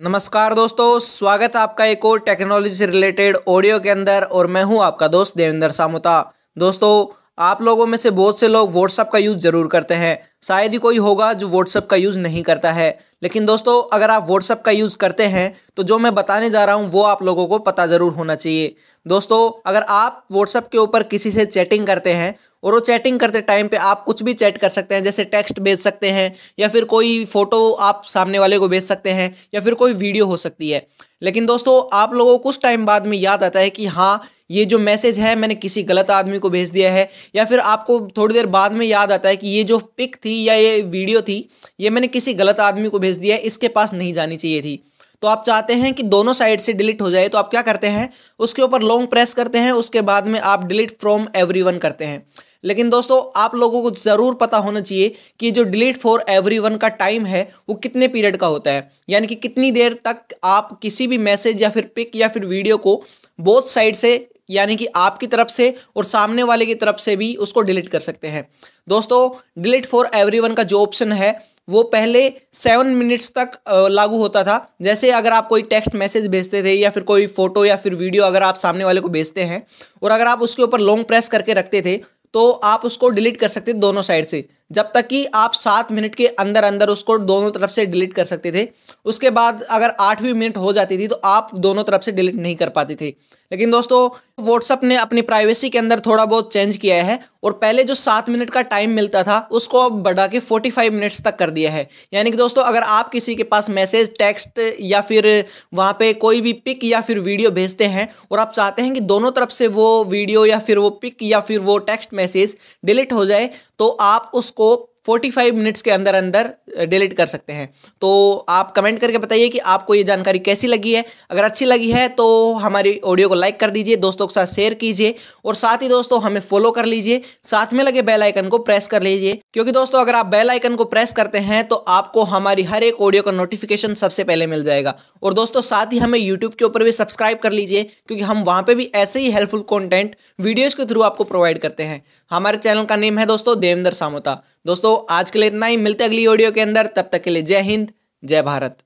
नमस्कार दोस्तों, स्वागत है आपका एक और टेक्नोलॉजी से रिलेटेड ऑडियो के अंदर और मैं हूँ आपका दोस्त देवेंद्र सामुता। दोस्तों, आप लोगों में से बहुत से लोग व्हाट्सअप का यूज़ ज़रूर करते हैं। शायद ही कोई होगा जो व्हाट्सअप का यूज़ नहीं करता है। लेकिन दोस्तों, अगर आप व्हाट्सअप का यूज़ करते हैं तो जो मैं बताने जा रहा हूँ, वो आप लोगों को पता ज़रूर होना चाहिए। दोस्तों, अगर आप व्हाट्सअप के ऊपर किसी से चैटिंग करते हैं, और वो चैटिंग करते टाइम पे आप कुछ भी चैट कर सकते हैं, जैसे टेक्स्ट भेज सकते हैं, या फिर कोई फ़ोटो आप सामने वाले को भेज सकते हैं, या फिर कोई वीडियो हो सकती है। लेकिन दोस्तों, आप लोगों को कुछ टाइम बाद में याद आता है कि हाँ ये जो मैसेज है, मैंने किसी गलत आदमी को भेज दिया है, या फिर आपको थोड़ी देर बाद में याद आता है कि ये जो पिक थी या ये वीडियो थी, ये मैंने किसी गलत आदमी को भेज दिया है, इसके पास नहीं जानी चाहिए थी। तो आप चाहते हैं कि दोनों साइड से डिलीट हो जाए तो आप क्या करते हैं? उसके ऊपर लॉन्ग प्रेस करते हैं, उसके बाद में आप डिलीट फ्रॉम एवरीवन करते हैं। लेकिन दोस्तों, आप लोगों को ज़रूर पता होना चाहिए कि जो डिलीट फॉर एवरीवन का टाइम है, वो कितने पीरियड का होता है। यानी कि कितनी देर तक आप किसी भी मैसेज या फिर पिक या फिर वीडियो को बोथ साइड से यानी कि आपकी तरफ़ से और सामने वाले की तरफ़ से भी उसको डिलीट कर सकते हैं। दोस्तों, डिलीट फॉर एवरीवन का जो ऑप्शन है, वो पहले सेवन मिनट्स तक लागू होता था। जैसे अगर आप कोई टेक्स्ट मैसेज भेजते थे या फिर कोई फ़ोटो या फिर वीडियो अगर आप सामने वाले को भेजते हैं और अगर आप उसके ऊपर लॉन्ग प्रेस करके रखते थे तो आप उसको डिलीट कर सकते दोनों साइड से। जब तक कि आप सात मिनट के अंदर अंदर उसको दोनों तरफ़ से डिलीट कर सकते थे। उसके बाद अगर आठवीं मिनट हो जाती थी तो आप दोनों तरफ़ से डिलीट नहीं कर पाते थे। लेकिन दोस्तों व्हाट्सअप ने अपनी प्राइवेसी के अंदर थोड़ा बहुत चेंज किया है और पहले जो सात मिनट का टाइम मिलता था, उसको अब बढ़ा के फोर्टी फाइव मिनट्स तक कर दिया है। यानी कि दोस्तों, अगर आप किसी के पास मैसेज, टेक्स्ट या फिर वहाँ पे कोई भी पिक या फिर वीडियो भेजते हैं और आप चाहते हैं कि दोनों तरफ़ से वो वीडियो या फिर वो पिक या फिर वो टेक्स्ट मैसेज डिलीट हो जाए तो आप उसको cukup. 45 मिनट्स के अंदर अंदर डिलीट कर सकते हैं। तो आप कमेंट करके बताइए कि आपको ये जानकारी कैसी लगी है। अगर अच्छी लगी है तो हमारी ऑडियो को लाइक कर दीजिए, दोस्तों के साथ शेयर कीजिए, और साथ ही दोस्तों हमें फॉलो कर लीजिए, साथ में लगे बेल आइकन को प्रेस कर लीजिए। क्योंकि दोस्तों, अगर आप बेल आइकन को प्रेस करते हैं तो आपको हमारी हर एक ऑडियो का नोटिफिकेशन सबसे पहले मिल जाएगा। और दोस्तों, साथ ही हमें यूट्यूब के ऊपर भी सब्सक्राइब कर लीजिए, क्योंकि हम वहाँ पर भी ऐसे ही हेल्पफुल कॉन्टेंट वीडियोज़ के थ्रू आपको प्रोवाइड करते हैं। हमारे चैनल का नेम है दोस्तों, देवेंद्र सामोता। दोस्तों, आज के लिए इतना ही। मिलते अगली ऑडियो के अंदर। तब तक के लिए जय हिंद, जय भारत।